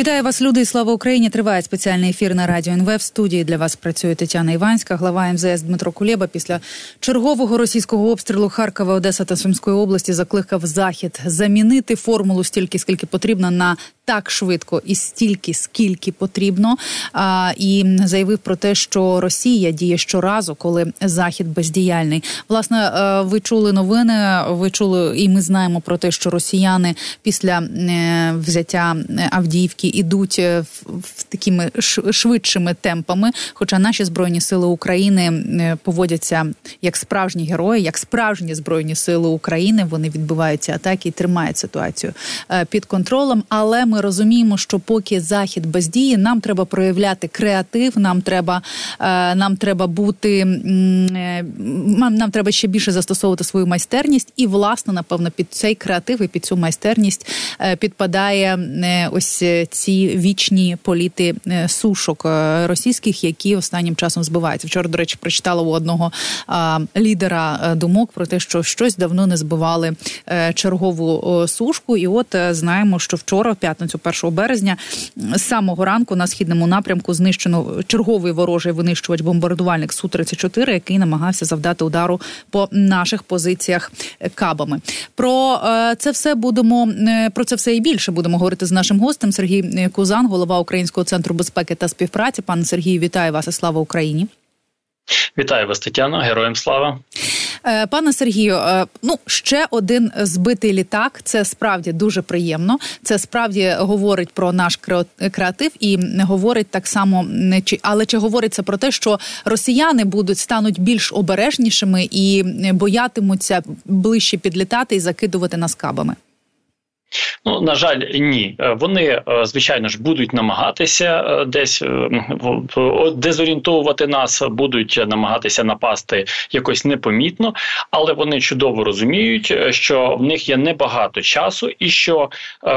Вітаю вас, люди. і Слава Україні! Триває спеціальний ефір на радіо НВ. В студії для вас працює Тетяна Іванська, глава МЗС Дмитро Кулєба. Після чергового російського обстрілу Харкова, Одеса та Сумської області закликав захід замінити формулу стільки, скільки потрібно на так швидко і стільки, скільки потрібно. А, І заявив про те, що Росія діє щоразу, коли захід бездіяльний. Власне, е, ви чули новини. Ви чули, і ми знаємо про те, що росіяни після е, взяття Авдіївки ідуть е, в такими швидшими темпами. Хоча наші збройні сили України поводяться як справжні герої, як справжні збройні сили України. Вони відбиваються атаки і тримають ситуацію під контролем. Але ми розуміємо, що поки захід бездіє, нам треба проявляти креатив. Нам треба е, нам треба бути е, нам треба ще більше застосовувати свою майстерність, і власне, напевно, під цей креатив і під цю майстерність е, підпадає ось ці вічні політи сушок російських, які останнім часом збиваються. Вчора, до речі, прочитала у одного лідера думок про те, що щось давно не збивали чергову сушку, і от знаємо, що вчора в п'ятницю п'ятницю, 1 березня, з самого ранку на східному напрямку знищено черговий ворожий винищувач бомбардувальник су 34 який намагався завдати удару по наших позиціях кабами. Про е, це все будемо е, про це все і більше будемо говорити з нашим гостем. Сергій Кузан, голова Українського центру безпеки та співпраці. Пане Сергію, вітаю вас і слава Україні. Вітаю вас, Тетяна, героям слава. Е, пане Сергію, е, ну ще один збитий літак. Це справді дуже приємно. Це справді говорить про наш креатив і говорить так само, не чи але чи говориться про те, що росіяни будуть стануть більш обережнішими і боятимуться ближче підлітати і закидувати нас кабами. Ну на жаль, ні. Е, вони е, звичайно ж будуть намагатися е, десь дезорієнтовувати нас, будуть намагатися напасти якось непомітно, але вони чудово розуміють, що в них є небагато часу, і що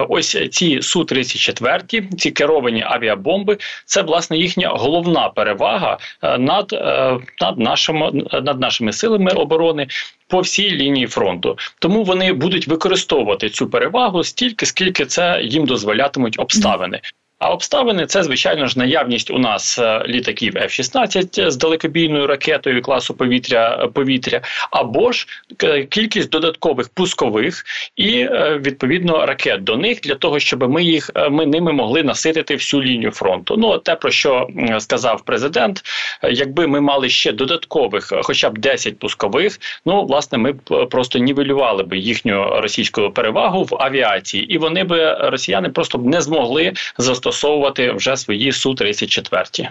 ось ці су 34 ці керовані авіабомби, це власне їхня головна перевага над над нашими над нашими силами оборони по всій лінії фронту. Тому вони будуть використовувати цю перевагу стільки, скільки це їм дозволятимуть обставини. А обставини це звичайно ж наявність у нас е, літаків F-16 з далекобійною ракетою класу повітря е, повітря, або ж е, кількість додаткових пускових і відповідно ракет до них для того, щоб ми їх ми ними могли наситити всю лінію фронту. Ну те про що сказав президент, якби ми мали ще додаткових, хоча б 10 пускових, ну власне, ми б просто нівелювали би їхню російську перевагу в авіації, і вони би росіяни просто б не змогли застосувати застосовувати вже свої су 34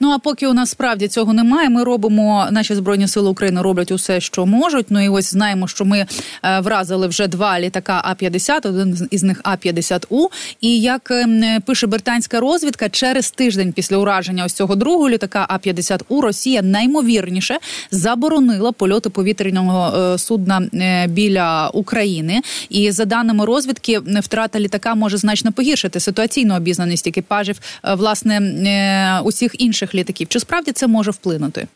Ну а поки у нас справді цього немає, ми робимо наші збройні сили України роблять усе, що можуть. Ну і ось знаємо, що ми е, вразили вже два літака А 50 один із них А 50 У. І як ем, пише британська розвідка, через тиждень після ураження ось цього другого літака А 50 У Росія наймовірніше заборонила польоти повітряного е, судна е, біля України. І за даними розвідки, втрата літака може значно погіршити ситуаційну обізнаність діяльність екіпажів е, власне е, усіх інших літаків. Чи справді це може вплинути?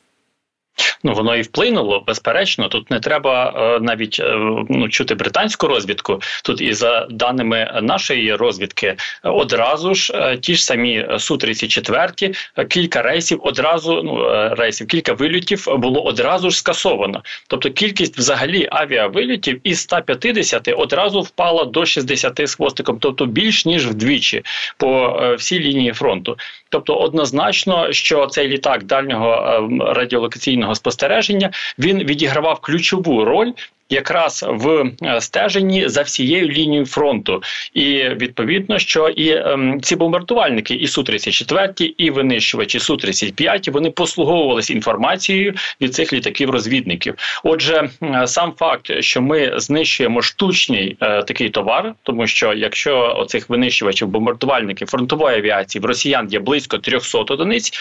Ну воно і вплинуло безперечно. Тут не треба е, навіть е, ну чути британську розвідку. Тут і за даними нашої розвідки, одразу ж е, ті ж самі су 34 кілька рейсів одразу ну рейсів, кілька вильотів було одразу ж скасовано. Тобто кількість взагалі авіавильотів із 150 одразу впала до 60 з хвостиком, тобто більш ніж вдвічі по всій лінії фронту. Тобто, однозначно, що цей літак дальнього радіолокаційного спостереження він відігравав ключову роль якраз в е, стеженні за всією лінією фронту, і відповідно, що і ем, ці бомбардувальники, і су 34 і винищувачі су 35 вони послуговувалися інформацією від цих літаків-розвідників. Отже, сам факт, що ми знищуємо штучний е, такий товар, тому що якщо оцих винищувачів бомбардувальників фронтової авіації в росіян є близько 300 одиниць.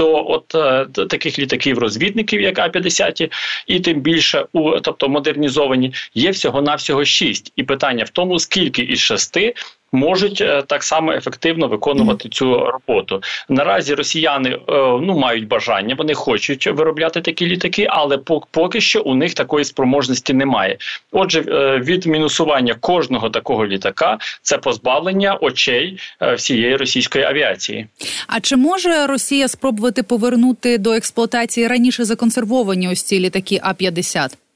То от е, таких літаків-розвідників, як А-50, і тим більше у тобто модернізовані, є всього навсього шість. І питання в тому, скільки із шести можуть е, так само ефективно виконувати цю роботу. Наразі росіяни е, ну мають бажання, вони хочуть виробляти такі літаки, але поки що у них такої спроможності немає. Отже, е, від мінусування кожного такого літака це позбавлення очей всієї російської авіації. А чи може Росія спробувати повернути до експлуатації раніше законсервовані ось ці літаки А 50 Ну,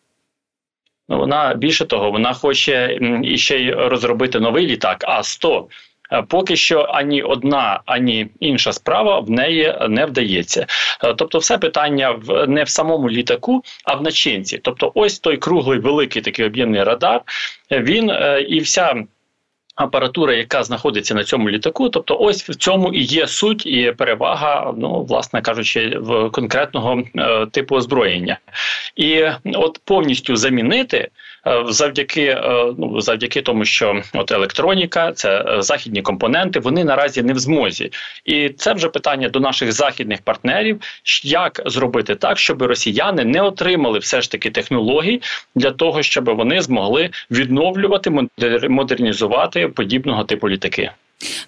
вона більше того, вона хоче іще й розробити новий літак, а 100 е, Поки що ані одна, ані інша справа в неї не вдається. Е, тобто, все питання в не в самому літаку, а в начинці. Тобто, ось той круглий великий такий об'ємний радар. Він е, і вся апаратура, яка знаходиться на цьому літаку, тобто ось в цьому і є суть і перевага, ну власне кажучи, в конкретного е, типу озброєння, і от повністю замінити. Е, завдяки е, ну завдяки тому, що от електроніка, це е, західні компоненти, вони наразі не в змозі, і це вже питання до наших західних партнерів: як зробити так, щоб росіяни не отримали все ж таки технологій для того, щоб вони змогли відновлювати модернізувати подібного типу літаки.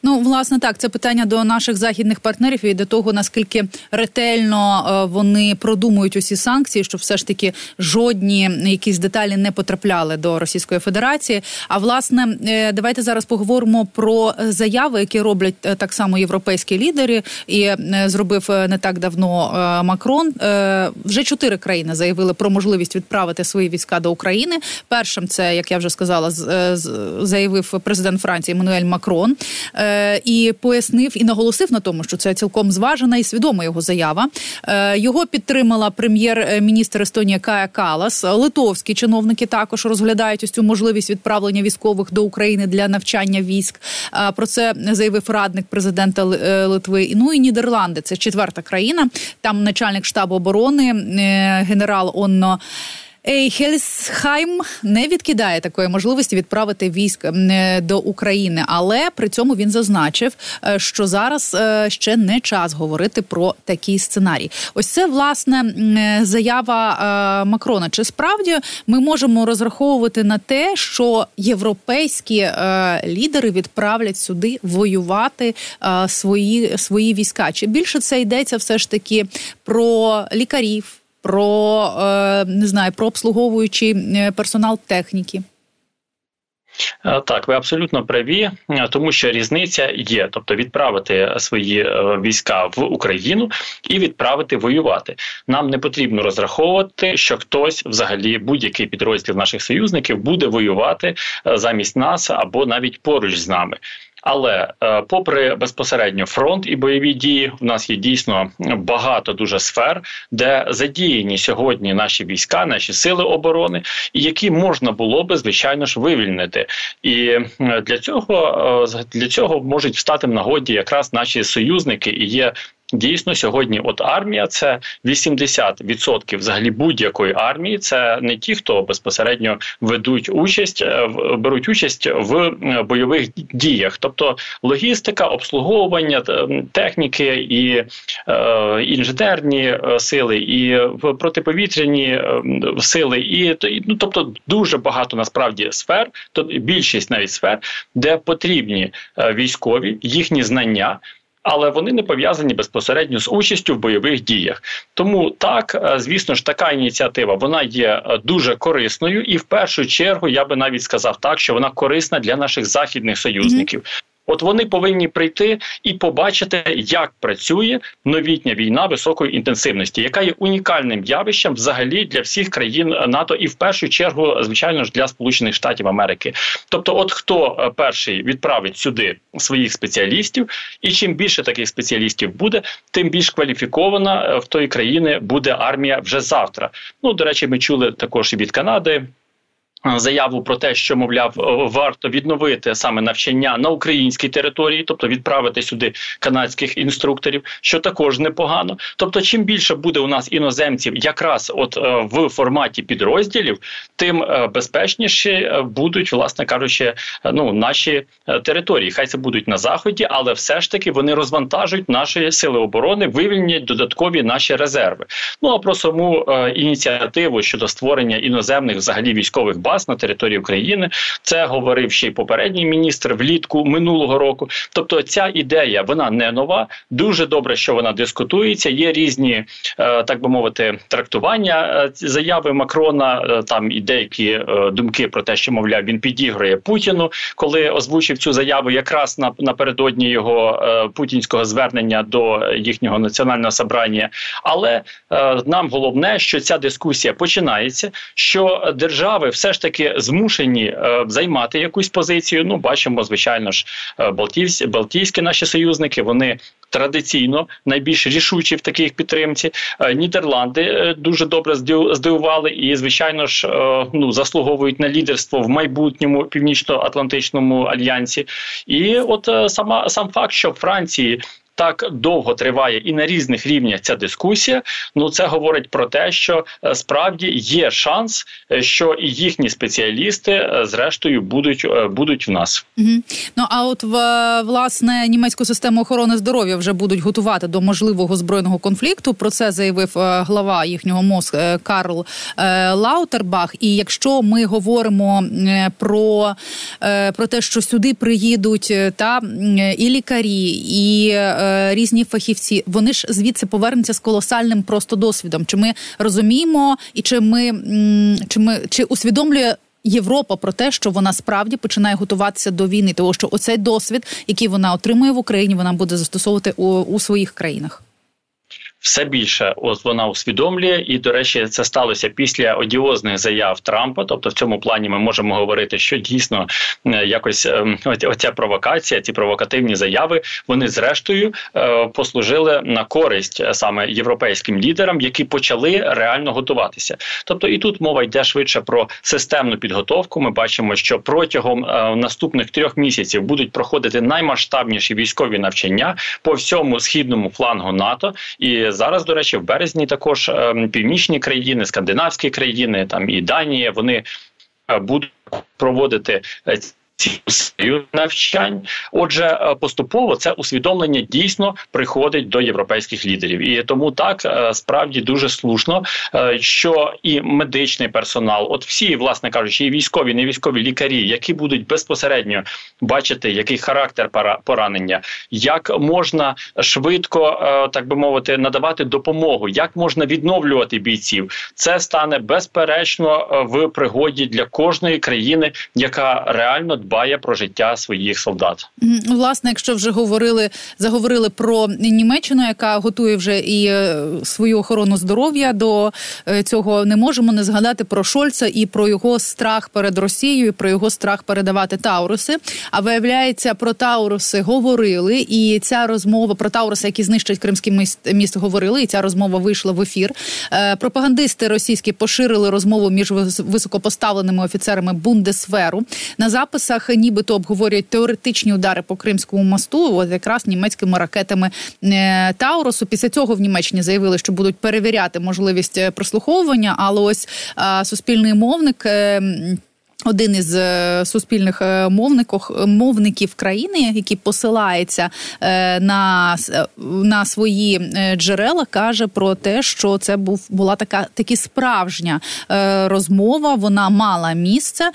Ну, власне, так, це питання до наших західних партнерів і до того наскільки ретельно е, вони продумують усі санкції, щоб все ж таки жодні якісь деталі не потрапляли до Російської Федерації. А власне, е, давайте зараз поговоримо про заяви, які роблять е, так само європейські лідери, і зробив не так давно Макрон. Вже чотири країни заявили про можливість відправити свої війська до України. Першим це, як я вже сказала, заявив президент Франції Еммануель Макрон. Е, і пояснив і наголосив на тому, що це цілком зважена і свідома його заява. Е, його підтримала прем'єр-міністр Естонії Кая Калас. Литовські чиновники також розглядають ось цю можливість відправлення військових до України для навчання військ. Е, про це заявив радник президента Литви. Ну і Нідерланди це четверта країна. Там начальник штабу оборони генерал Онно. Ейхельсхайм не відкидає такої можливості відправити військ е, до України, але при цьому він зазначив, е, що зараз е, ще не час говорити про такий сценарій. Ось це власне заява Макрона. Чи справді ми можемо розраховувати на те, що європейські лідери відправлять сюди воювати свої, свої війська? Чи більше це йдеться все ж таки про лікарів? Про е, не знаю, про обслуговуючий е, персонал техніки. Е, так, ви абсолютно праві, тому що різниця є, тобто відправити свої війська в Україну і відправити воювати. Нам не потрібно розраховувати, що хтось, взагалі, будь-який підрозділ наших союзників буде воювати замість нас або навіть поруч з нами. Але е, попри безпосередньо фронт і бойові дії, в нас є дійсно багато дуже сфер, де задіяні сьогодні наші війська, наші сили оборони, які можна було би звичайно ж вивільнити. І для цього е, для цього можуть встати в нагоді якраз наші союзники і є Дійсно, сьогодні, от армія, це 80% взагалі будь-якої армії. Це не ті, хто безпосередньо ведуть участь, е, беруть участь в е, бойових діях, тобто логістика, обслуговування техніки і е, інженерні сили, і протиповітряні сили, і ну тобто дуже багато насправді сфер, то більшість навіть сфер, де потрібні військові їхні знання але вони не пов'язані безпосередньо з участю в бойових діях. Тому так, е, звісно ж, така ініціатива вона є е, дуже корисною, і в першу чергу я би навіть сказав так, що вона корисна для наших західних союзників. Mm-hmm. От вони повинні прийти і побачити, як працює новітня війна високої інтенсивності, яка є унікальним явищем взагалі для всіх країн НАТО, і в першу чергу, звичайно ж, для Сполучених Штатів Америки. Тобто, от хто е, перший відправить сюди своїх спеціалістів, і чим більше таких спеціалістів буде, тим більш кваліфікована е, в тої країни буде армія вже завтра. Ну до речі, ми чули також і від Канади. Заяву про те, що мовляв варто відновити саме навчання на українській території, тобто відправити сюди канадських інструкторів, що також непогано. Тобто, чим більше буде у нас іноземців, якраз от е, в форматі підрозділів, тим е, безпечніші е, будуть, власне кажучи, ну наші території. Хай це будуть на заході, але все ж таки вони розвантажують наші сили оборони, вивільнять додаткові наші резерви. Ну а про саму ініціативу щодо створення іноземних взагалі військових баз Донбас на території України. Це говорив ще й попередній міністр влітку минулого року. Тобто, ця ідея вона не нова. Дуже добре, що вона дискутується. Є різні, е, так би мовити, трактування е, заяви Макрона. Е, там і деякі думки про те, що мовляв він підігрує Путіну, коли озвучив цю заяву, якраз на напередодні його путінського звернення до їхнього національного собрання. Але нам головне, що ця дискусія починається, що держави все ж таки змушені займати якусь позицію. Ну, бачимо, звичайно ж, Балтійські, Балтійські наші союзники. Вони традиційно найбільш рішучі в таких підтримці. Е, Нідерланди е, дуже добре здивували і, звичайно ж, е, ну заслуговують на лідерство в майбутньому північно-атлантичному альянсі. І от сама сам факт, що Франції так довго триває і на різних рівнях ця дискусія. Ну це говорить про те, що е, справді є шанс, е, що і їхні спеціалісти е, зрештою будуть будуть в нас. Угу. Ну а от в власне німецьку систему охорони здоров'я вже будуть готувати до можливого збройного конфлікту. Про це заявив глава їхнього МОЗ Карл Лаутербах. І якщо ми говоримо про, про те, що сюди приїдуть та і лікарі, і різні фахівці, вони ж звідси повернуться з колосальним просто досвідом. Чи ми розуміємо, і чи ми чи ми чи усвідомлює? Європа про те, що вона справді починає готуватися до війни, тому що оцей досвід, який вона отримує в Україні, вона буде застосовувати у, у своїх країнах все більше от вона усвідомлює, і до речі, це сталося після одіозних заяв Трампа. Тобто, в цьому плані ми можемо говорити, що дійсно е, якось ем, оця провокація, ці провокативні заяви, вони зрештою е, послужили на користь е, саме європейським лідерам, які почали реально готуватися. Тобто, і тут мова йде швидше про системну підготовку. Ми бачимо, що протягом наступних трьох місяців будуть проходити наймасштабніші військові навчання по всьому східному флангу НАТО і зараз, до речі, в березні також ем, північні країни, скандинавські країни, там і Данія, вони е, будуть проводити серію навчань. Отже, е, поступово це усвідомлення дійсно приходить до європейських лідерів, і тому так е, справді дуже слушно, е, що і медичний персонал, от всі, власне кажучи, і військові, не військові лікарі, які будуть безпосередньо бачити, який характер поранення, як можна швидко, так би мовити, надавати допомогу, як можна відновлювати бійців, це стане безперечно в пригоді для кожної країни, яка реально дбає про життя своїх солдат. Власне, якщо вже говорили, заговорили про Німеччину, яка готує вже і е, свою охорону здоров'я до е, цього, не можемо не згадати про Шольца і про його страх перед Росією, і про його страх передавати Тауруси. А виявляється, про Тауруси говорили, і ця розмова про Тауруси, які знищать кримський міст, міст, говорили. І ця розмова вийшла в ефір. Е, пропагандисти російські поширили розмову між високопоставленими офіцерами Бундесверу на записах записах, нібито обговорюють теоретичні удари по Кримському мосту, от якраз німецькими ракетами е, Тауросу. Після цього в Німеччині заявили, що будуть перевіряти можливість е, прослуховування, але ось суспільний мовник. Один із е, суспільних е, мовників країни, який посилається е, на на свої джерела, каже про те, що це був була така таки справжня розмова. Вона мала місце,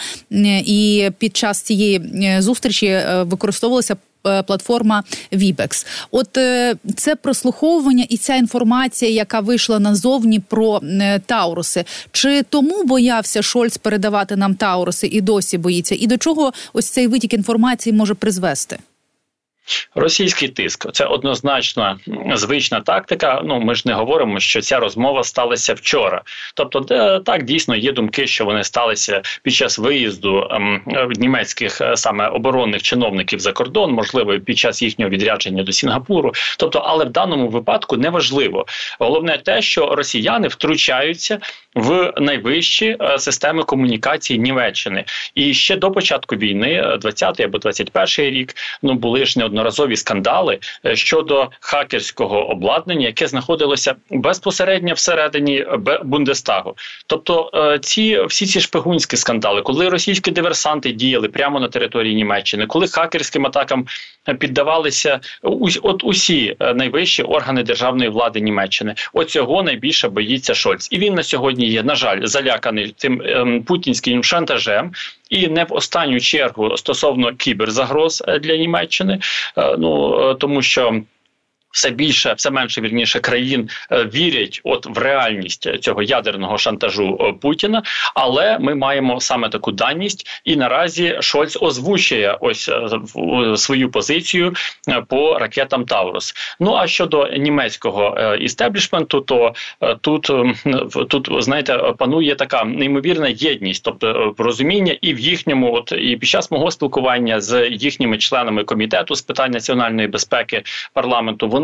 і під час цієї зустрічі використовувалися платформа Webex. От е, це прослуховування і ця інформація, яка вийшла назовні про е, Тауруси. Чи тому боявся Шольц передавати нам Тауруси і досі боїться? І до чого ось цей витік інформації може призвести? Російський тиск це однозначно звична тактика. Ну ми ж не говоримо, що ця розмова сталася вчора. Тобто, де, так дійсно є думки, що вони сталися під час виїзду ем, німецьких е, саме оборонних чиновників за кордон, можливо, під час їхнього відрядження до Сінгапуру. Тобто, але в даному випадку неважливо. Головне те, що росіяни втручаються в найвищі е, системи комунікації Німеччини, і ще до початку війни, 20-й або 21-й рік, ну були ж не неодноразові скандали щодо хакерського обладнання, яке знаходилося безпосередньо всередині Бундестагу. Тобто ці всі ці шпигунські скандали, коли російські диверсанти діяли прямо на території Німеччини, коли хакерським атакам піддавалися от усі найвищі органи державної влади Німеччини, оцього найбільше боїться Шольц, і він на сьогодні є на жаль заляканий тим ем, путінським шантажем. І не в останню чергу стосовно кіберзагроз е, для Німеччини, е, ну е, тому що все більше, все менше вірніше країн е, вірять, от в реальність цього ядерного шантажу е, Путіна. Але ми маємо саме таку даність, і наразі Шольц озвучує ось е, свою позицію по ракетам Таурус. Ну а щодо німецького істеблішменту, то тут тут знаєте, панує така неймовірна єдність, тобто розуміння, і в їхньому, от і під час мого спілкування з їхніми членами комітету з питань національної безпеки парламенту вони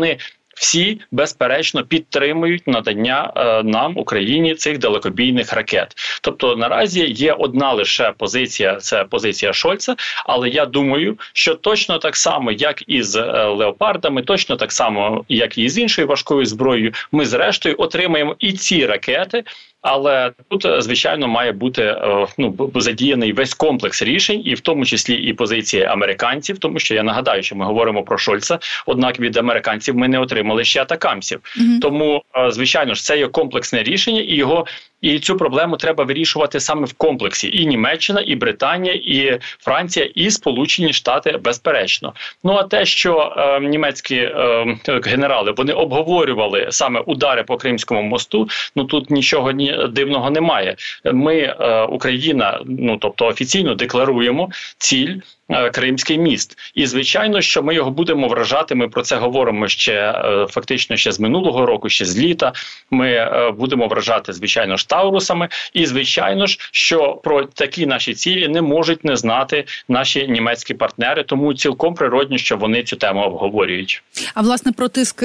всі безперечно підтримують надання е, нам Україні цих далекобійних ракет. Тобто наразі є одна лише позиція це позиція Шольца. Але я думаю, що точно так само, як і з е, леопардами, точно так само, як і з іншою важкою зброєю, ми зрештою отримаємо і ці ракети. Але тут е, звичайно має бути е, ну задіяний весь комплекс рішень, і в тому числі і позиції американців, тому що я нагадаю, що ми говоримо про Шольца. Однак від американців ми не отримали ще атакамсів. Mm-hmm. Тому е, звичайно ж це є комплексне рішення, і його і цю проблему треба вирішувати саме в комплексі. І Німеччина, і Британія, і Франція, і Сполучені Штати безперечно. Ну а те, що е, німецькі е, генерали вони обговорювали саме удари по Кримському мосту, ну тут нічого ні дивного немає. Ми, е, Україна, ну тобто офіційно декларуємо ціль. Е, Кримський міст, і звичайно, що ми його будемо вражати. Ми про це говоримо ще е, фактично ще з минулого року, ще з літа. Ми е, будемо вражати звичайно ж таурусами, і звичайно ж, що про такі наші цілі не можуть не знати наші німецькі партнери, тому цілком природні, що вони цю тему обговорюють. А власне про тиск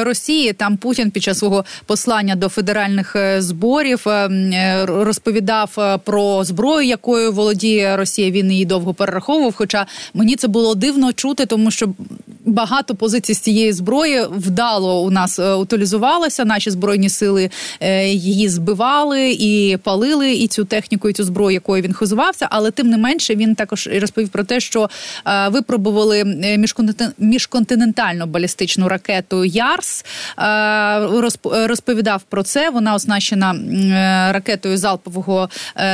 Росії там Путін під час свого послання до федеральних зборів розповідав про зброю, якою володіє Росія. Він її довго перераховував використовував. Хоча мені це було дивно чути, тому що багато позицій з цієї зброї вдало у нас е, утилізувалося. Наші збройні сили е, її збивали і палили і цю техніку, і цю зброю, якою він хизувався. Але тим не менше він також розповів про те, що е, випробували міжконтинентальну балістичну ракету Ярс. розповідав про це. Вона оснащена ракетою залпового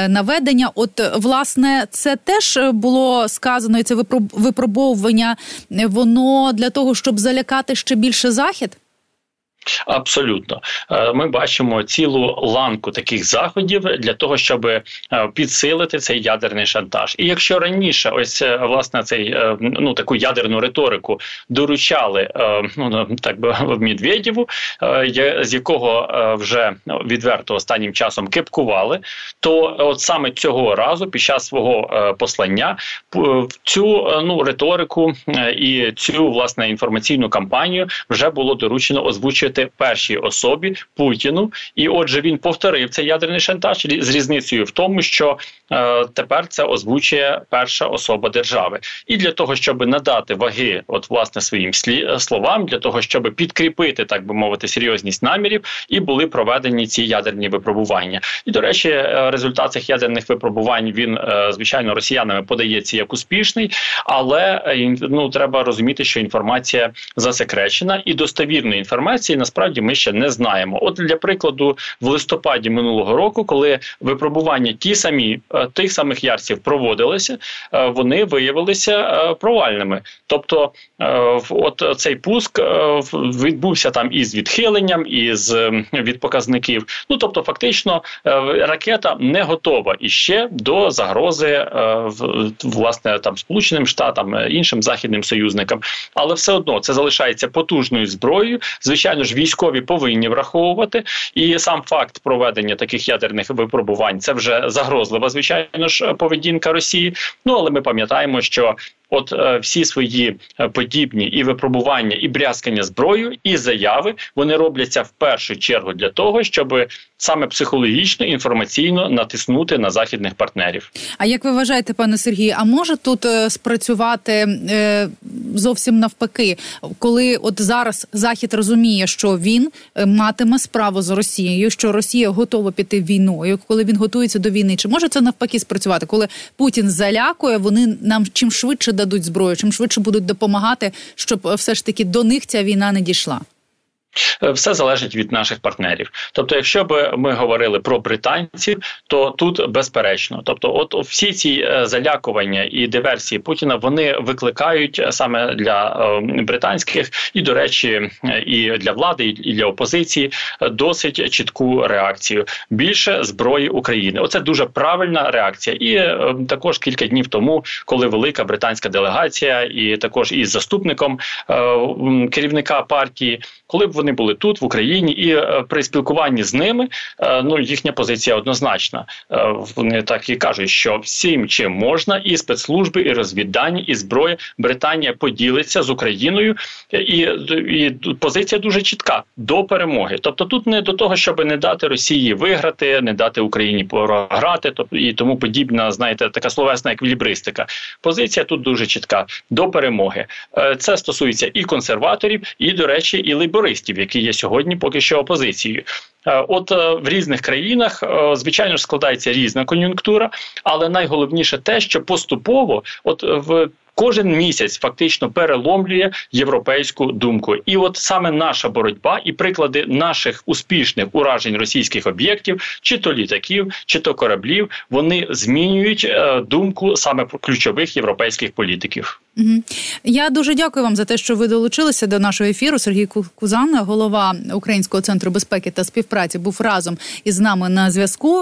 наведення. От власне це теж було сказано, і це випробовування воно для того, щоб залякати ще більше захід. Абсолютно, е, ми бачимо цілу ланку таких заходів для того, щоб е, підсилити цей ядерний шантаж. І якщо раніше, ось е, власне цей ну таку ядерну риторику доручали ну так би в Медведєву, з якого вже відверто останнім часом кепкували, то от саме цього разу, під час свого послання, цю ну риторику і цю власне інформаційну кампанію вже було доручено озвучити вірити першій особі Путіну, і отже, він повторив цей ядерний шантаж з різницею в тому, що е, тепер це озвучує перша особа держави, і для того, щоб надати ваги, от власне своїм слі, словам, для того, щоб підкріпити, так би мовити, серйозність намірів, і були проведені ці ядерні випробування. І до речі, е, результат цих ядерних випробувань він е, звичайно росіянами подається як успішний, але е, ну треба розуміти, що інформація засекречена і достовірної інформації насправді ми ще не знаємо. От для прикладу, в листопаді минулого року, коли випробування ті самі е, тих самих ярців проводилися, е, вони виявилися е, провальними. Тобто, от цей пуск відбувся там із відхиленням, із від показників. Ну тобто, фактично, ракета не готова іще до загрози власне там Сполученим Штатам, іншим західним союзникам, але все одно це залишається потужною зброєю. Звичайно ж військові повинні враховувати. І сам факт проведення таких ядерних випробувань це вже загрозлива, звичайно ж, поведінка Росії. Ну але ми пам'ятаємо, що от е, всі свої е, подібні і випробування, і брязкання зброю, і заяви вони робляться в першу чергу для того, щоб саме психологічно інформаційно натиснути на західних партнерів. А як ви вважаєте, пане Сергію, а може тут е, спрацювати е, зовсім навпаки, коли от зараз Захід розуміє, що він е, матиме справу з Росією, що Росія готова піти війною, коли він готується до війни, чи може це навпаки спрацювати, коли Путін залякує, вони нам чим швидше дадуть зброю, чим швидше будуть допомагати, щоб все ж таки до них ця війна не дійшла. Е, все залежить від наших партнерів. Тобто, якщо б ми говорили про британців, то тут безперечно, тобто, от всі ці е, залякування і диверсії Путіна вони викликають саме для е, британських і, до речі, і для влади, і для опозиції досить чітку реакцію. Більше зброї України. Оце дуже правильна реакція. І також кілька днів тому, коли велика британська делегація, і також із заступником керівника партії, коли б вони були тут в Україні, і е, при спілкуванні з ними е, ну їхня позиція однозначна. Е, вони так і кажуть, що всім чим можна, і спецслужби, і розвіддані, і зброя Британія поділиться з Україною, і, і позиція дуже чітка до перемоги. Тобто, тут не до того, щоб не дати Росії виграти, не дати Україні програти, тобто і тому подібна, знаєте, така словесна еквілібристика. Позиція тут дуже чітка до перемоги. Це стосується і консерваторів, і до речі, і лейбористів, які є сьогодні поки що опозицією. Е, от е, в різних країнах е, звичайно ж складається різна кон'юнктура, але найголовніше те, що поступово, от в Кожен місяць фактично переломлює європейську думку, і от саме наша боротьба і приклади наших успішних уражень російських об'єктів, чи то літаків, чи то кораблів, вони змінюють думку саме ключових європейських політиків. Я дуже дякую вам за те, що ви долучилися до нашого ефіру. Сергій Кузан, голова Українського центру безпеки та співпраці, був разом із нами на зв'язку.